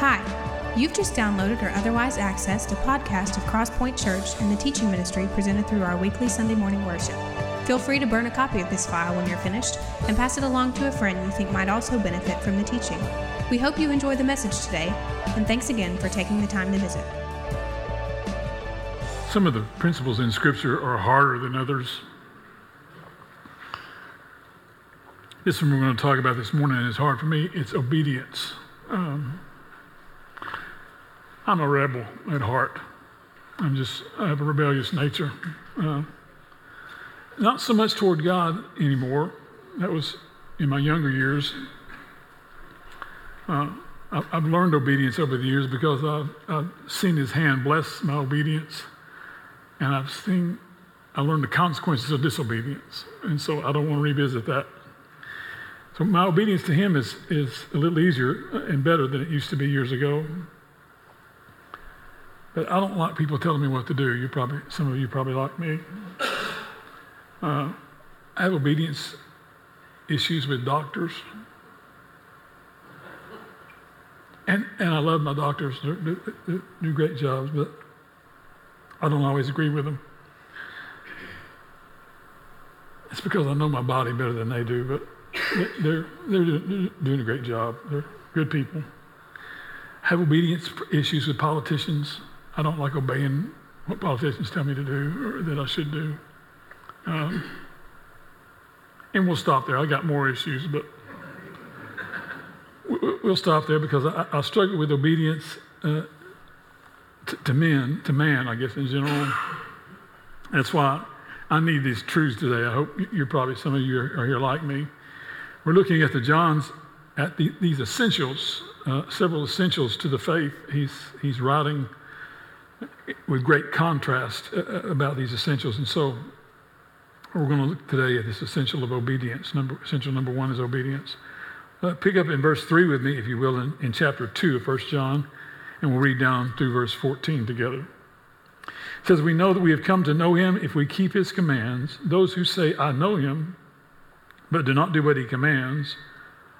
Hi, you've just downloaded or otherwise accessed a podcast of Crosspoint Church and the teaching ministry presented through our weekly Sunday morning worship. Feel free to burn a copy of this file when you're finished and pass it along to a friend you think might also benefit from the teaching. We hope you enjoy the message today, and thanks again for taking the time to visit. Some of the principles in Scripture are harder than others. This one we're going to talk about this morning is hard for me. It's obedience. Um, I'm a rebel at heart. I'm just, I have a rebellious nature. Uh, not so much toward God anymore. That was in my younger years. Uh, I, have learned obedience over the years because I've, I've seen His hand bless my obedience, and I've seen, I learned the consequences of disobedience, and so I don't want to revisit that. So my obedience to Him is is a little easier and better than it used to be years ago. I don't like people telling me what to do. You probably, some of you probably like me. Uh, I have obedience issues with doctors. And, and I love my doctors, they do, do great jobs, but I don't always agree with them. It's because I know my body better than they do, but they're, they're doing a great job. They're good people. Have obedience issues with politicians. I don't like obeying what politicians tell me to do or that I should do. Um, and we'll stop there. I got more issues, but we'll stop there because I, I struggle with obedience uh, to, to men, to man, I guess in general. That's why I need these truths today. I hope you're probably some of you are, here like me. We're looking at the Johns at the, these essentials, uh, several essentials to the faith. He's he's writing with great contrast uh, uh, about these essentials. And so we're going to look today at this essential of obedience. Number, essential number one is obedience. Uh, pick up in verse 3 with me, if you will, in, in chapter 2 of 1 John, and we'll read down through verse 14 together. It says, We know that we have come to know him if we keep his commands. Those who say, I know him, but do not do what he commands,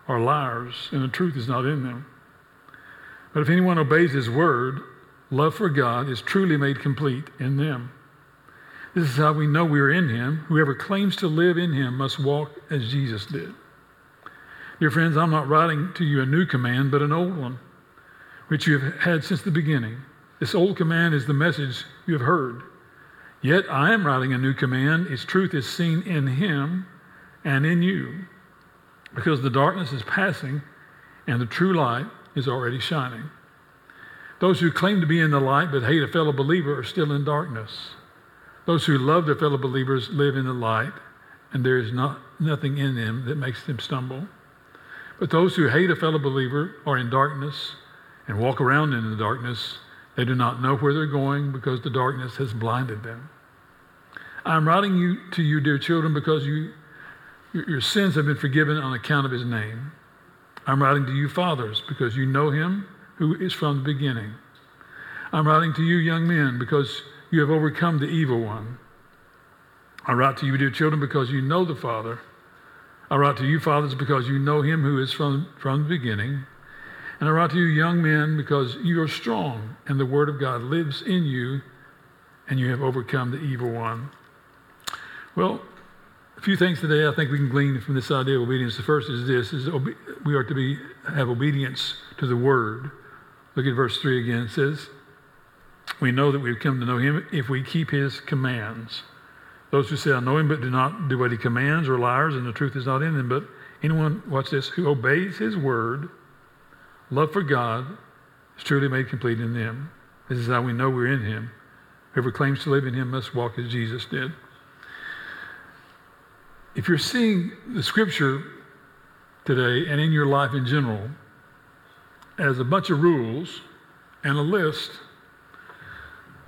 are liars, and the truth is not in them. But if anyone obeys his word, love for God is truly made complete in them. This is how we know we are in Him. Whoever claims to live in Him must walk as Jesus did. Dear friends, I'm not writing to you a new command, but an old one, which you have had since the beginning. This old command is the message you have heard. Yet I am writing a new command. Its truth is seen in Him and in you, because the darkness is passing and the true light is already shining. Those who claim to be in the light but hate a fellow believer are still in darkness. Those who love their fellow believers live in the light, and there is not, nothing in them that makes them stumble. But those who hate a fellow believer are in darkness and walk around in the darkness. They do not know where they're going because the darkness has blinded them. I'm writing you to you, dear children, because you, your, your sins have been forgiven on account of his name. I'm writing to you, fathers, because you know him who is from the beginning. I'm writing to you, young men, because you have overcome the evil one. I write to you, dear children, because you know the Father. I write to you, fathers, because you know him who is from, from the beginning. And I write to you, young men, because you are strong, and the word of God lives in you, and you have overcome the evil one. Well, a few things today I think we can glean from this idea of obedience. The first is this: is we are to be have obedience to the word. Look at verse 3 again. It says, We know that we've come to know him if we keep his commands. Those who say, I know him, but do not do what he commands are liars, and the truth is not in them. But anyone, watch this, who obeys his word, love for God, is truly made complete in them. This is how we know we're in him. Whoever claims to live in him must walk as Jesus did. If you're seeing the scripture today and in your life in general, as a bunch of rules and a list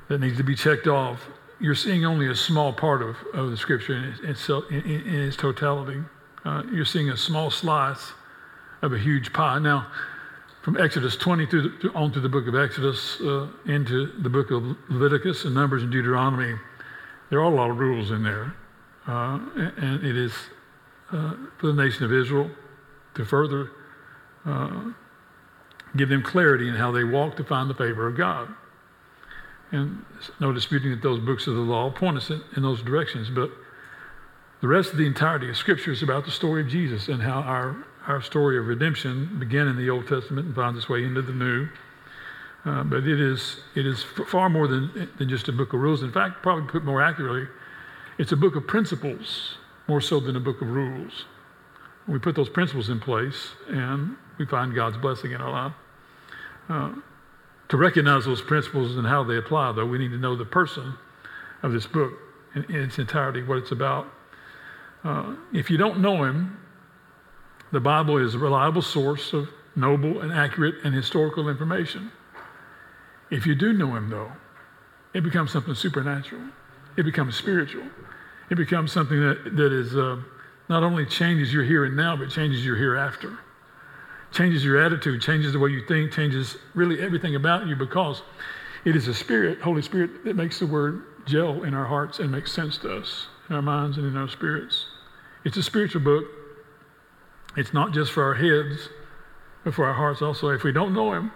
that needs to be checked off, you're seeing only a small part of, of the scripture in, itself, in, in its totality. Uh, you're seeing a small slice of a huge pie. Now, from Exodus 20 through the, on to the book of Exodus, uh, into the book of Leviticus and Numbers and Deuteronomy, there are a lot of rules in there. Uh, and it is uh, for the nation of Israel to further uh, give them clarity in how they walk to find the favor of God. And no disputing that those books of the law point us in, in those directions, but the rest of the entirety of Scripture is about the story of Jesus and how our, our story of redemption began in the Old Testament and finds its way into the New. Uh, but it is, it is far more than, than just a book of rules. In fact, probably put more accurately, it's a book of principles more so than a book of rules. We put those principles in place and we find God's blessing in our life. Uh, to recognize those principles and how they apply, though, we need to know the person of this book in, in its entirety, what it's about. Uh, if you don't know him, the Bible is a reliable source of noble and accurate and historical information. If you do know him, though, it becomes something supernatural. It becomes spiritual. It becomes something that, that is uh, not only changes your here and now, but changes your hereafter. Changes your attitude, changes the way you think, changes really everything about you because it is a spirit, Holy Spirit, that makes the word gel in our hearts and makes sense to us, in our minds and in our spirits. It's a spiritual book. It's not just for our heads, but for our hearts also. If we don't know Him,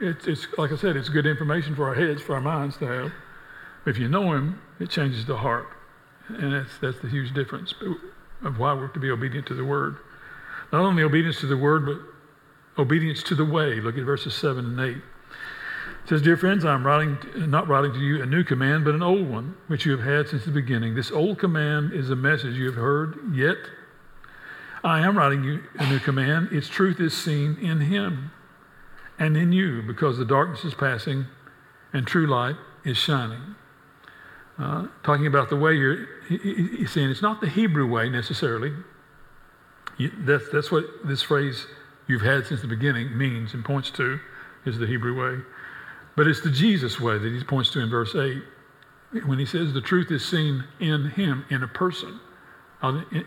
it's, it's like I said, it's good information for our heads, for our minds to have. But If you know Him, it changes the heart. And that's, that's the huge difference of why we're to be obedient to the Word. Not only obedience to the Word, but obedience to the way. Look at verses 7 and 8. It says, Dear friends, I'm writing, not writing to you a new command, but an old one, which you have had since the beginning. This old command is a message you have heard, yet I am writing you a new command. Its truth is seen in Him and in you, because the darkness is passing and true light is shining. Uh, talking about the way you're, he's saying it's not the Hebrew way necessarily. You, that's, that's what this phrase you've had since the beginning means and points to is the Hebrew way. But it's the Jesus way that he points to in verse 8 when he says the truth is seen in him, in a person.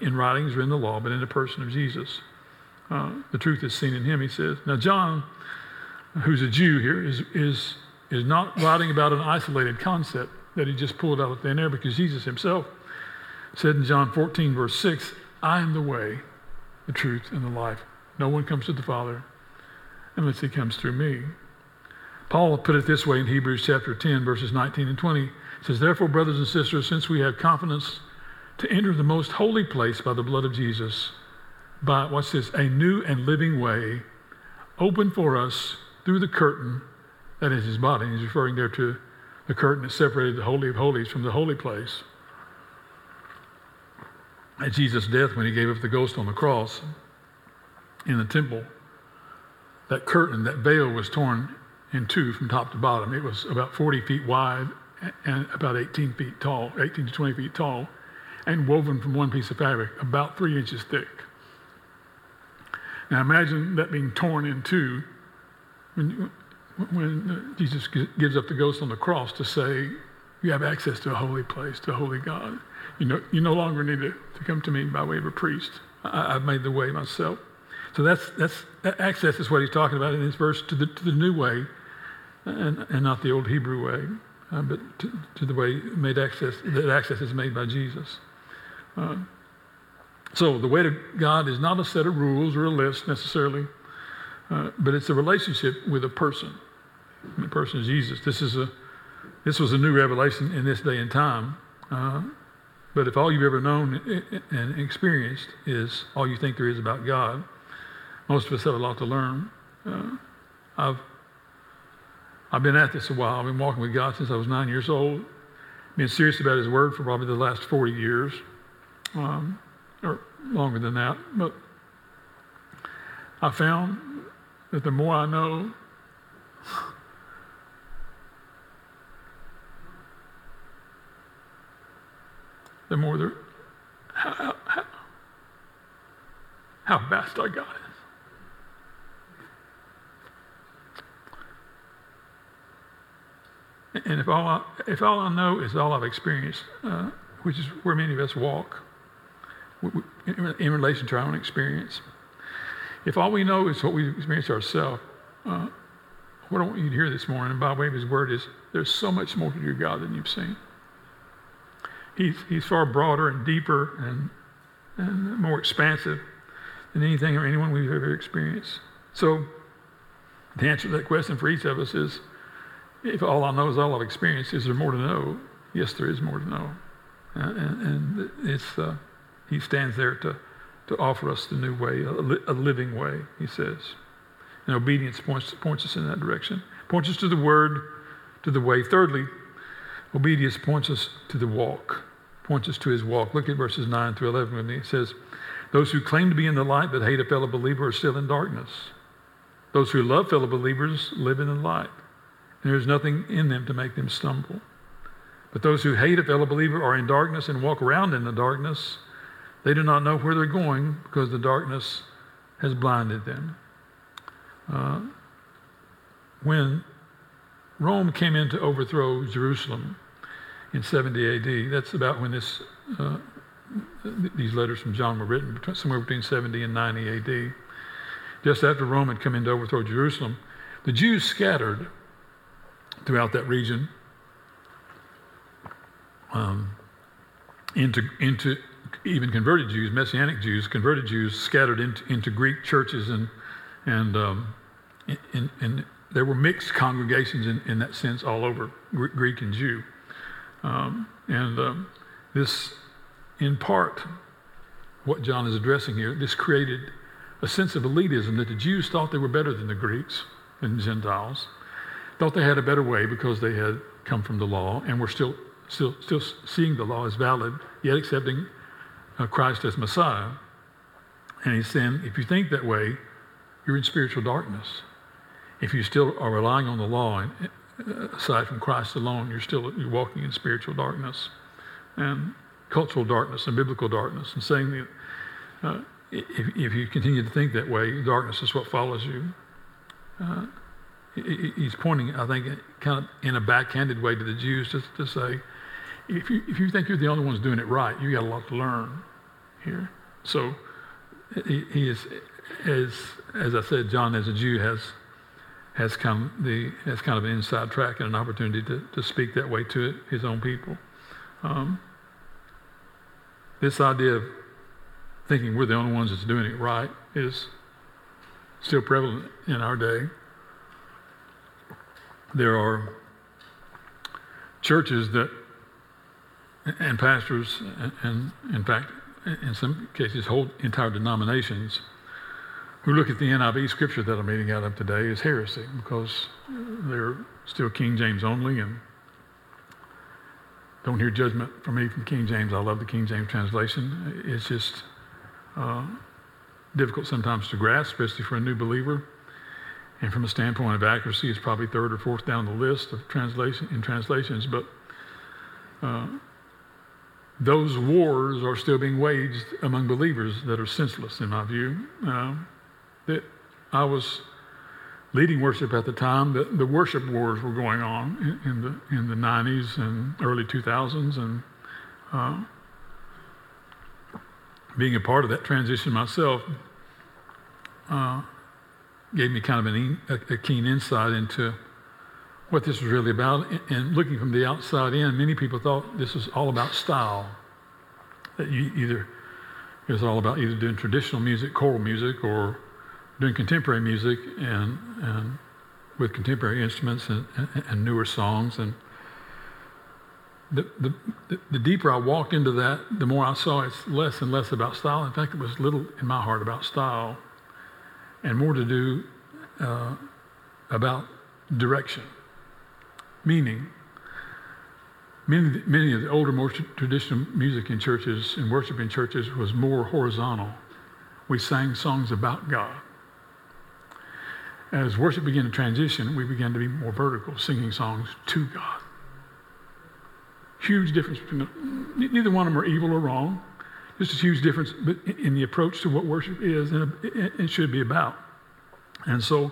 In writings or in the law, but in the person of Jesus. Uh, the truth is seen in him, he says. Now, John, who's a Jew here, is, is, is not writing about an isolated concept that he just pulled out of thin air because Jesus himself said in John 14, verse 6, I am the way, the truth, and the life. No one comes to the Father unless he comes through me. Paul put it this way in Hebrews chapter 10, verses 19 and 20. It says, Therefore, brothers and sisters, since we have confidence to enter the most holy place by the blood of Jesus, by, what's this, a new and living way, open for us through the curtain that is his body. He's referring there to the curtain that separated the Holy of Holies from the holy place. At Jesus' death, when he gave up the ghost on the cross in the temple, that curtain, that veil was torn in two from top to bottom. It was about 40 feet wide and about 18 feet tall, 18 to 20 feet tall, and woven from one piece of fabric, about three inches thick. Now imagine that being torn in two when, when Jesus gives up the ghost on the cross to say, You have access to a holy place, to a holy God. You, know, you no longer need to, to come to me by way of a priest. I, have made the way myself. So that's, that's, access is what he's talking about in this verse to the, to the new way and, and not the old Hebrew way, uh, but to, to, the way made access, that access is made by Jesus. Uh, so the way to God is not a set of rules or a list necessarily. Uh, but it's a relationship with a person. And the person is Jesus. This is a this was a new revelation in this day and time. Uh, but if all you've ever known and experienced is all you think there is about God, most of us have a lot to learn. Uh, I've I've been at this a while. I've been walking with God since I was nine years old. Been serious about His Word for probably the last 40 years, um, or longer than that. But I found that the more I know, the more the, how, how, how vast our God is. And if all I, if all I know is all I've experienced, uh, which is where many of us walk in relation to our own experience, if all we know is what we experience ourselves, uh, what I want you to hear this morning, by way of His Word, is there's so much more to your God than you've seen. He's, he's far broader and deeper and, and more expansive than anything or anyone we've ever experienced. So, The answer to that question for each of us is if all I know is all I've experienced, is there more to know? Yes, there is more to know. And, and, it's, uh, he stands there to, to offer us the new way, a, li- a living way, he says. And obedience points, points us in that direction, points us to the word, to the way. Thirdly, obedience points us to the walk, points us to his walk. Look at verses 9 through 11 with me. It says, Those who claim to be in the light but hate a fellow believer are still in darkness. Those who love fellow believers live in the light. There is nothing in them to make them stumble. But those who hate a fellow believer are in darkness and walk around in the darkness. They do not know where they're going because the darkness has blinded them. Uh, when Rome came in to overthrow Jerusalem in 70 AD, that's about when this, uh, these letters from John were written, somewhere between 70 and 90 AD. Just after Rome had come in to overthrow Jerusalem, the Jews scattered throughout that region um, into, into even converted Jews, Messianic Jews, converted Jews scattered into, into Greek churches and, and, um, in, in, there were mixed congregations in, in that sense all over, Greek and Jew. Um, and um, this, in part, what John is addressing here, this created a sense of elitism that the Jews thought they were better than the Greeks and Gentiles thought they had a better way because they had come from the law and were still, still, still seeing the law as valid, yet accepting uh, Christ as Messiah. And he's saying, if you think that way, you're in spiritual darkness. If you still are relying on the law, and, uh, aside from Christ alone, you're still you're walking in spiritual darkness and cultural darkness and biblical darkness. And saying that uh, if, if, you continue to think that way, darkness is what follows you. He's pointing, I think, kind of in a backhanded way to the Jews to, to say, if you, if you think you're the only ones doing it right, you got a lot to learn here. So he, he is, as, as I said, John as a Jew has, has, come the, has kind of an inside track and an opportunity to, to speak that way to his own people. Um, this idea of thinking we're the only ones that's doing it right is still prevalent in our day. There are churches that, and pastors, and, in fact, in some cases, whole entire denominations who look at the NIV scripture that I'm reading out of today as heresy because they're still King James only and don't hear judgment from me from King James. I love the King James translation. It's just uh, difficult sometimes to grasp, especially for a new believer. And from a standpoint of accuracy, it's probably third or fourth down the list of translation in translations. But uh, those wars are still being waged among believers that are senseless, in my view. Uh, that I was leading worship at the time. The, the worship wars were going on in, in, the in the 90s and early 2000s, and uh, being a part of that transition myself. Uh, gave me kind of an, a, a keen insight into what this was really about. And looking from the outside in, many people thought this was all about style. That you either it was all about either doing traditional music, choral music, or doing contemporary music and, and with contemporary instruments and, and, and newer songs. And the, the, the deeper I walked into that, the more I saw it's less and less about style. In fact, it was little in my heart about style and more to do uh, about direction. Meaning, many, many of the older, more traditional music in churches and worship in churches was more horizontal. We sang songs about God. As worship began to transition, we began to be more vertical, singing songs to God. Huge difference between the, neither one of them are evil or wrong. Just a huge difference in the approach to what worship is and should be about. And so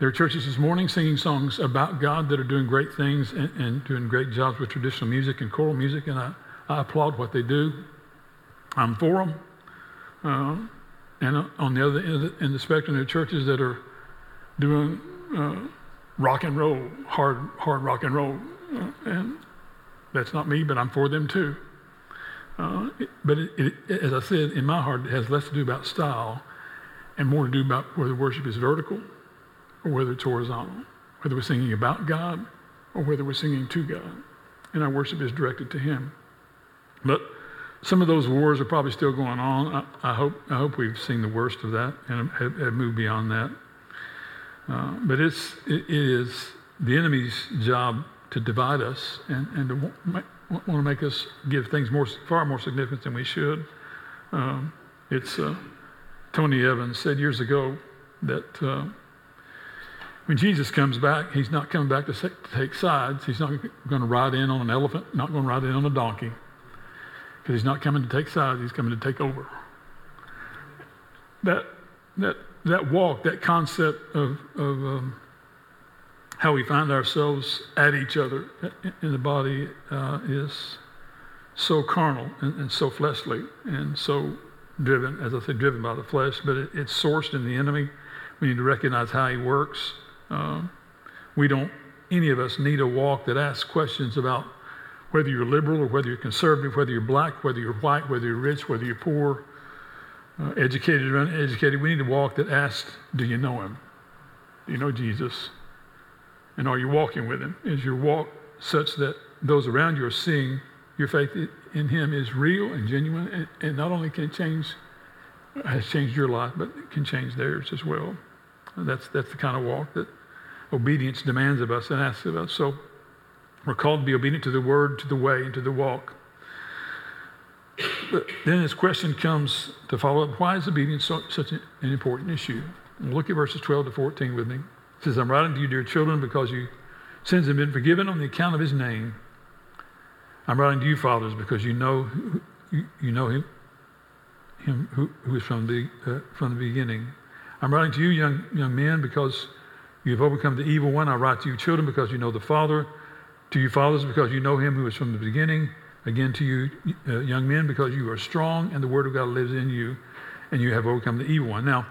there are churches this morning singing songs about God that are doing great things and, and doing great jobs with traditional music and choral music, and I, I applaud what they do. I'm for them. Uh, and on the other end of the, end of the spectrum, there are churches that are doing uh, rock and roll, hard, hard rock and roll. And that's not me, but I'm for them too. Uh, but it, it, as I said, in my heart, it has less to do about style and more to do about whether worship is vertical or whether it's horizontal, whether we're singing about God or whether we're singing to God. And our worship is directed to Him. But some of those wars are probably still going on. I, I hope, I hope we've seen the worst of that and have, have moved beyond that. Uh, but it's, it, is the enemy's job to divide us and, and to want to make us give things more, far more significance than we should. Um, it's uh, Tony Evans said years ago that uh, when Jesus comes back, he's not coming back to, to take sides. He's not going to ride in on an elephant, not going to ride in on a donkey, because he's not coming to take sides. He's coming to take over. That that that walk, that concept of of um, how we find ourselves at each other in the body uh, is so carnal and, and, so fleshly and so driven, as I said, driven by the flesh, but it, it's sourced in the enemy. We need to recognize how he works. Uh, we don't, any of us need a walk that asks questions about whether you're liberal or whether you're conservative, whether you're black, whether you're white, whether you're rich, whether you're poor, uh, educated or uneducated. We need a walk that asks, Do you know him? Do you know Jesus? And are you walking with him? Is your walk such that those around you are seeing your faith in him is real and genuine? And, and not only can it change, has changed your life, but it can change theirs as well. And that's, that's the kind of walk that obedience demands of us and asks of us. So we're called to be obedient to the word, to the way, and to the walk. But then this question comes to follow up why is obedience so, such an important issue? Look at verses 12 to 14 with me says, I'm writing to you, dear children, because your sins have been forgiven on the account of his name. I'm writing to you, fathers, because you know, you, you know him, him who, who is from the, uh, from the beginning. I'm writing to you, young, young men, because you have overcome the evil one. I write to you, children, because you know the Father. To you, fathers, because you know him who is from the beginning. Again, to you, uh, young men, because you are strong and the word of God lives in you, and you have overcome the evil one. Now,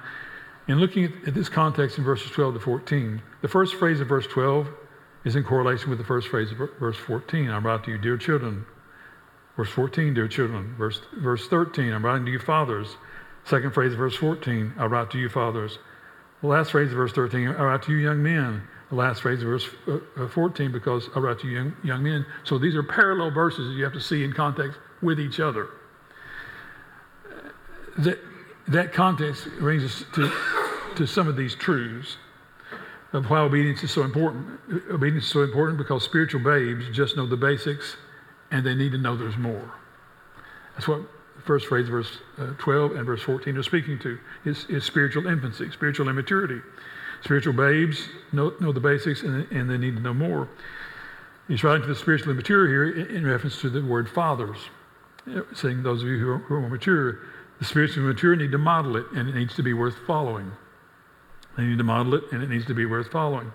in looking at, this context in verses 12 to 14, the first phrase of verse 12 is in correlation with the first phrase of verse 14. I'm writing to you, dear children. Verse 14, dear children. Verse, verse 13, I'm writing to you, fathers. Second phrase of verse 14, I write to you, fathers. The last phrase of verse 13, I write to you, young men. The last phrase of verse uh, 14, because I write to you, young, young men. So these are parallel verses that you have to see in context with each other. That context brings us to to some of these truths of why obedience is so important. Obedience is so important because spiritual babes just know the basics and they need to know there's more. That's what the first phrase, verse uh, 12 and verse 14 are speaking to is, is spiritual infancy, spiritual immaturity. Spiritual babes know, know the basics and, and they need to know more. He's writing to the spiritually immature here in, in reference to the word fathers, saying those of you who are, who are mature, the spiritually mature need to model it and it needs to be worth following. They need to model it, and it needs to be worth following.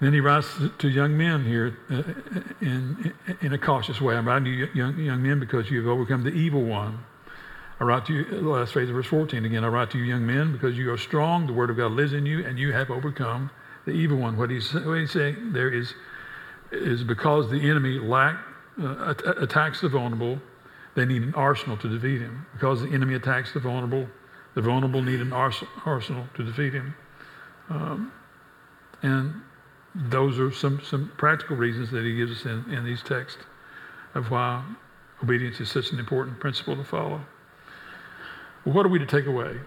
Then he writes to young men here uh, in, in a cautious way. I'm writing to you, young, young men because you have overcome the evil one. I write to you, the last phrase of verse 14 again, I write to you, young men, because you are strong, the word of God lives in you, and you have overcome the evil one. What he's, what he's saying there is, is because the enemy lack, uh, attacks the vulnerable, they need an arsenal to defeat him. Because the enemy attacks the vulnerable, the vulnerable need an arsenal to defeat him. Um, and those are some, some practical reasons that he gives us in, in these texts of why obedience is such an important principle to follow. Well, what are we to take away?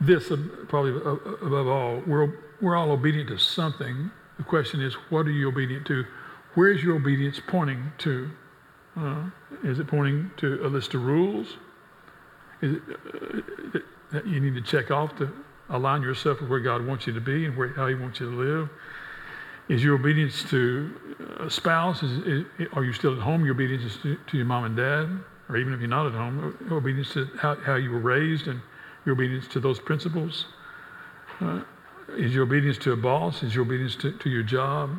This, uh, probably above all, we're, we're all obedient to something. The question is, what are you obedient to? Where is your obedience pointing to? Uh, is it pointing to a list of rules? Is it, uh, that you need to check off to align yourself with where God wants you to be and where, how He wants you to live? Is your obedience to a spouse? Is, is, are you still at home? Your obedience to, to, your mom and dad, or even if you're not at home, obedience to how, how you were raised and your obedience to those principles. Uh, is your obedience to a boss? Is your obedience to, to your job?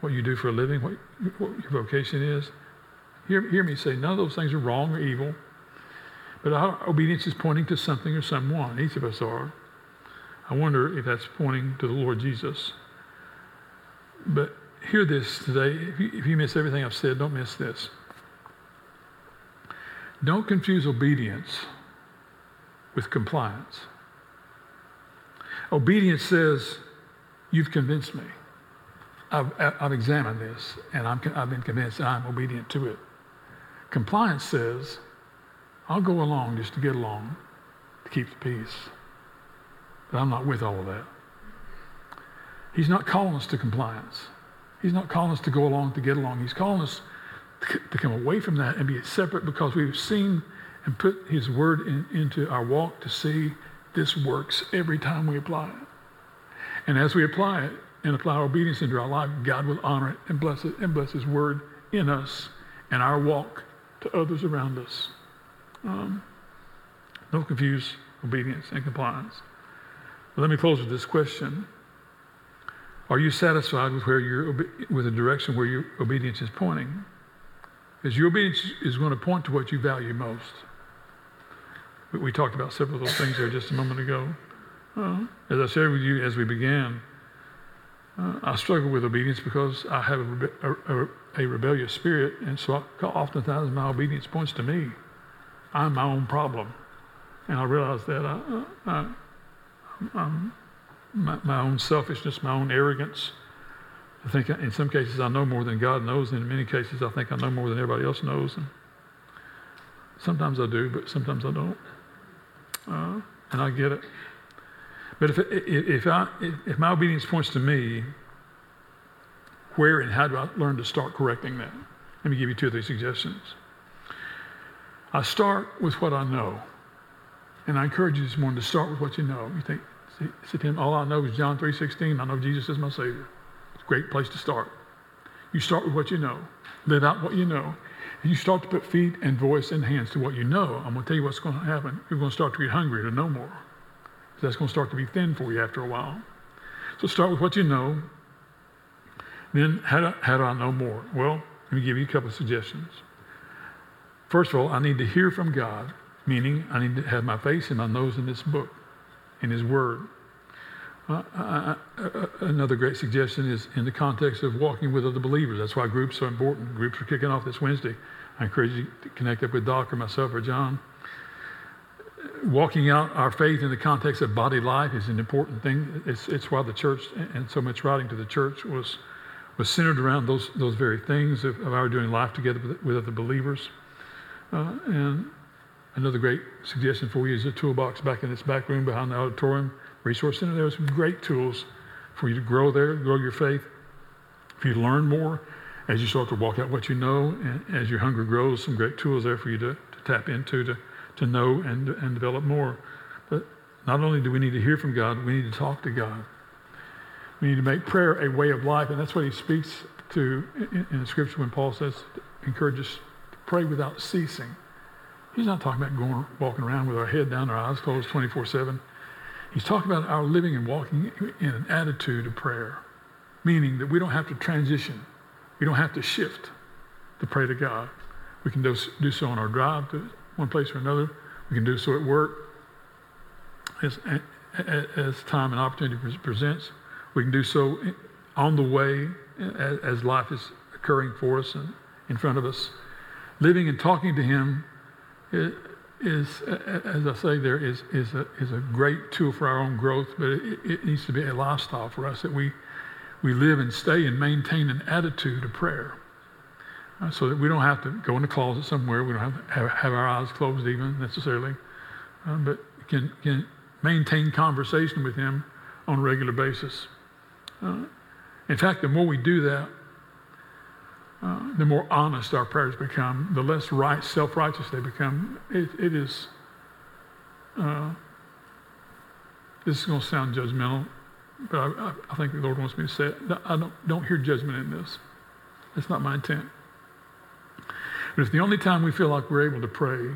What you do for a living? What, what your vocation is? Hear, hear me say, none of those things are wrong or evil. But our obedience is pointing to something or someone. Each of us are. I wonder if that's pointing to the Lord Jesus. But hear this today. If you, if you miss everything I've said, don't miss this. Don't confuse obedience with compliance. Obedience says, You've convinced me. I've, I've examined this, and I'm, I've been convinced that I'm obedient to it. Compliance says, I'll go along just to get along, to keep the peace. But I'm not with all of that. He's not calling us to compliance. He's not calling us to go along to get along. He's calling us to come away from that and be separate because we've seen and put His Word in, into our walk to see this works every time we apply it. And as we apply it and apply obedience into our life, God will honor it and bless it and bless His Word in us and our walk to others around us. Um, don't confuse obedience and compliance. But let me close with this question. Are you satisfied with where you're with the direction where your obedience is pointing? Because your obedience is going to point to what you value most. We, we talked about several of those things there just a moment ago. Uh, as I shared with you as we began, uh, I struggle with obedience because I have a, a, a, rebellious spirit, and so oftentimes my obedience points to me. I'm my own problem, and I realize that I, I, I'm my, my own selfishness, my own arrogance. I think in some cases I know more than God knows, and in many cases I think I know more than everybody else knows. And sometimes I do, but sometimes I don't. Uh, and I get it. But if, if, I, if my obedience points to me, where and how do I learn to start correcting that? Let me give you two or three suggestions. I start with what I know. And I encourage you this morning to start with what you know. You think, see, Tim, all I know is John 3.16. I know Jesus is my Savior. It's a great place to start. You start with what you know. Live out what you know. And you start to put feet and voice and hands to what you know. I'm going to tell you what's going to happen. You're going to start to get hungry to know more. That's going to start to be thin for you after a while. So start with what you know. Then, how do, how do I know more? Well, let me give you a couple of suggestions. First of all, I need to hear from God, meaning I need to have my face and my nose in this book, in His Word. Uh, I, I, another great suggestion is in the context of walking with other believers. That's why groups are important. Groups are kicking off this Wednesday. I encourage you to connect up with Doc or myself or John. Walking out our faith in the context of body life is an important thing. It's, it's why the church and so much writing to the church was, was centered around those, those very things of, of our doing life together with, with other believers. Uh, and another great suggestion for you is a toolbox back in this back room behind the auditorium resource center. There are some great tools for you to grow there, grow your faith, for you to learn more as you start to walk out what you know, and as your hunger grows, some great tools there for you to, to tap into to, to know and, and develop more. But not only do we need to hear from God, we need to talk to God. We need to make prayer a way of life, and that's what he speaks to in, in the scripture when Paul says, encourage us to pray without ceasing. He's not talking about going walking around with our head down, our eyes closed 24 7. He's talking about our living and walking in an attitude of prayer, meaning that we don't have to transition. We don't have to shift to pray to God. We can do, do so on our drive to one place or another. We can do so at work as, as time and opportunity presents. We can do so on the way as life is occurring for us and in front of us. Living and talking to Him is, as I say, there is, is, a, is a great tool for our own growth, but it, it needs to be a lifestyle for us that we, we live and stay and maintain an attitude of prayer. So that we don't have to go in the closet somewhere. We don't have have, have our eyes closed even necessarily, uh, but can, can maintain conversation with Him on a regular basis. Uh, in fact, the more we do that, uh, the more honest our prayers become, the less right, self-righteous they become. it, it is, uh, this is going to sound judgmental, but I, I, think the Lord wants me to say it. I don't, don't hear judgment in this. That's not my intent. But if the only time we feel like we're able to pray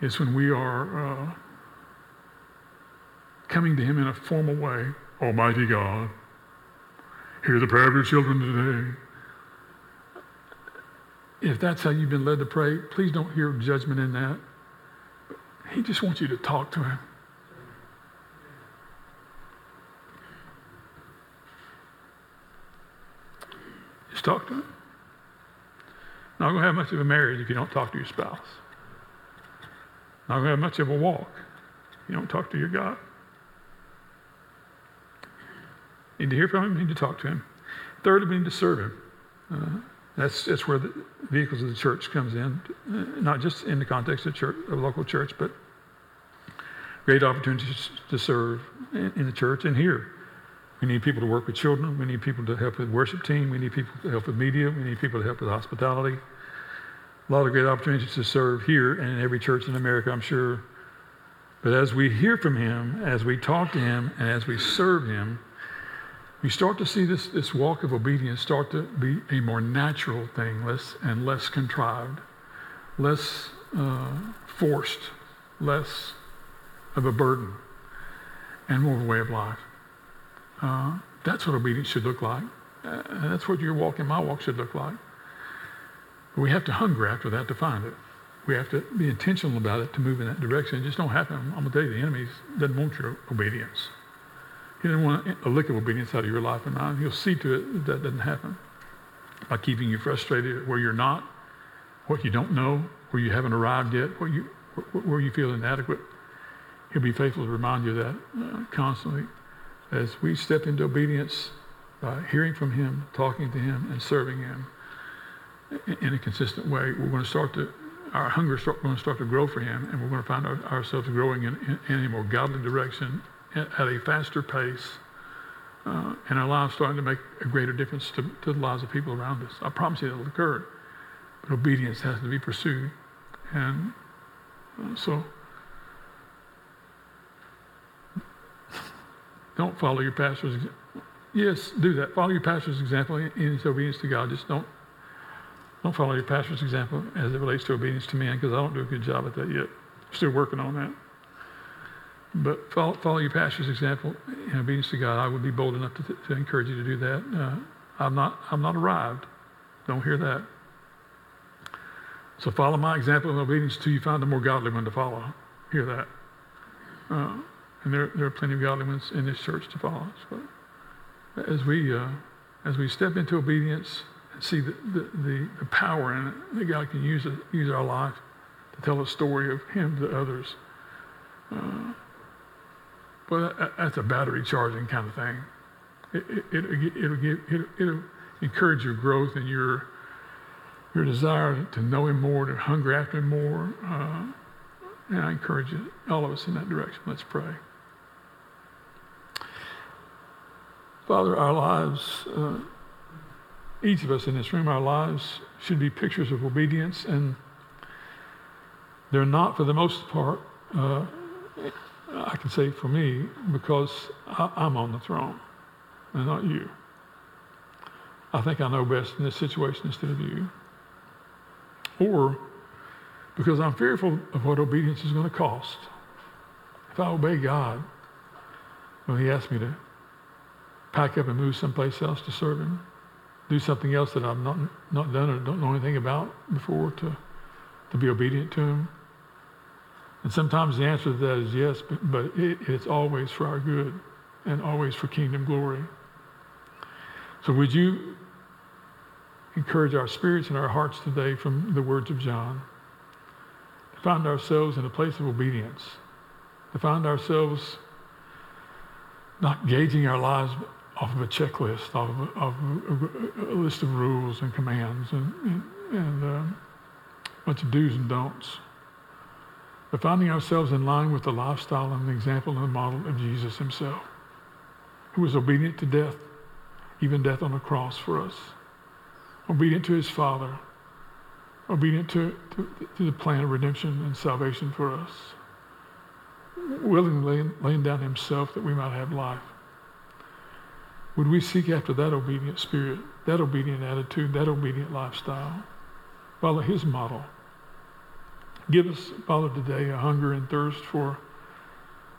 is when we are uh, coming to Him in a formal way, Almighty God, hear the prayer of your children today if that's how you've been led to pray, please don't hear judgment in that. He just wants you to talk to him. Just talk to him. Not going to have much of a marriage if you don't talk to your spouse. Not going to have much of a walk if you don't talk to your God. Need to hear from him, need to talk to him. Third, we need to serve him. Uh, that's, that's where the vehicles of the church comes in, uh, not just in the context of church, of local church, but great opportunities to serve in, in the church and here. We need people to work with children. We need people to help with worship team. We need people to help with media. We need people to help with hospitality. A lot of great opportunities to serve here and in every church in America, I'm sure. But as we hear from him, as we talk to him, and as we serve him, we start to see this, this walk of obedience start to be a more natural thing, less and less contrived, less uh, forced, less of a burden, and more of a way of life. Uh, that's what obedience should look like. Uh, that's what your walk and my walk should look like. But we have to hunger after that to find it. We have to be intentional about it to move in that direction. It just don't happen. I'm going to tell you, the enemy doesn't want your obedience. He doesn't want a lick of obedience out of your life and mine. He'll see to it that that doesn't happen by keeping you frustrated where you're not, what you don't know, where you haven't arrived yet, where you, where you feel inadequate. He'll be faithful to remind you of that uh, constantly as we step into obedience by hearing from Him, talking to Him, and serving Him in a consistent way. We're going to start to, our hunger is going to start to grow for Him, and we're going to find our, ourselves growing in, in, in, a more godly direction at, at a faster pace, uh, and our lives starting to make a greater difference to, to the lives of people around us. I promise you that will occur, but obedience has to be pursued. And uh, so, Don't follow your pastor's. Yes, do that. Follow your pastor's example in his obedience to God. Just don't don't follow your pastor's example as it relates to obedience to man, because I don't do a good job at that yet. Still working on that. But follow, follow your pastor's example in obedience to God. I would be bold enough to, to encourage you to do that. Uh, I'm not I'm not arrived. Don't hear that. So follow my example in obedience until you find a more godly one to follow. Hear that. Uh, and there, there are plenty of godly ones in this church to follow us. But as we, uh, as we step into obedience and see the, the, the, power in it, that God can use, it, use our life to tell a story of Him to others. Uh, that, that's a battery charging kind of thing. It, it, it'll, give, it, it'll encourage your growth and your, your desire to know Him more, to hunger after Him more. Uh, and I encourage all of us in that direction. Let's pray. Father, our lives, uh, each of us in this room, our lives should be pictures of obedience, and they're not for the most part, uh, I can say for me, because I, I'm on the throne and not you. I think I know best in this situation instead of you. Or because I'm fearful of what obedience is going to cost. If I obey God, when He asks me to pack up and move someplace else to serve him, do something else that I've not, not done or don't know anything about before to, to be obedient to him? And sometimes the answer to that is yes, but, but it, it's always for our good and always for kingdom glory. So would you encourage our spirits and our hearts today from the words of John to find ourselves in a place of obedience, to find ourselves not gauging our lives off of a checklist, off of a, off of a, a list of rules and commands and, and, and uh, a bunch of do's and don'ts. But finding ourselves in line with the lifestyle and the example and the model of Jesus himself, who was obedient to death, even death on the cross for us, obedient to his Father, obedient to, to, to the plan of redemption and salvation for us, willingly laying down himself that we might have life. Would we seek after that obedient spirit, that obedient attitude, that obedient lifestyle? Follow his model. Give us, Father, today a hunger and thirst for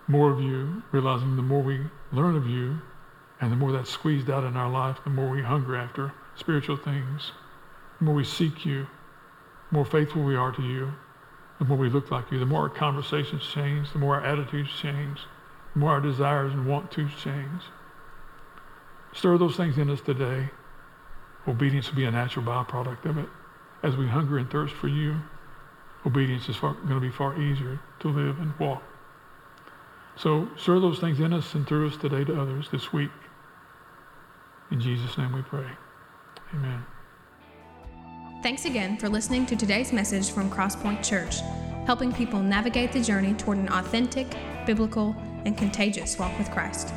more of you, realizing the more we learn of you and the more that's squeezed out in our life, the more we hunger after spiritual things, the more we seek you, the more faithful we are to you, the more we look like you, the more our conversations change, the more our attitudes change, the more our desires and want to change. Stir those things in us today. Obedience will be a natural byproduct of it. As we hunger and thirst for you, obedience is going to be far easier to live and walk. So stir those things in us and through us today to others this week. In Jesus' name we pray. Amen. Thanks again for listening to today's message from Crosspoint Church, helping people navigate the journey toward an authentic, biblical, and contagious walk with Christ.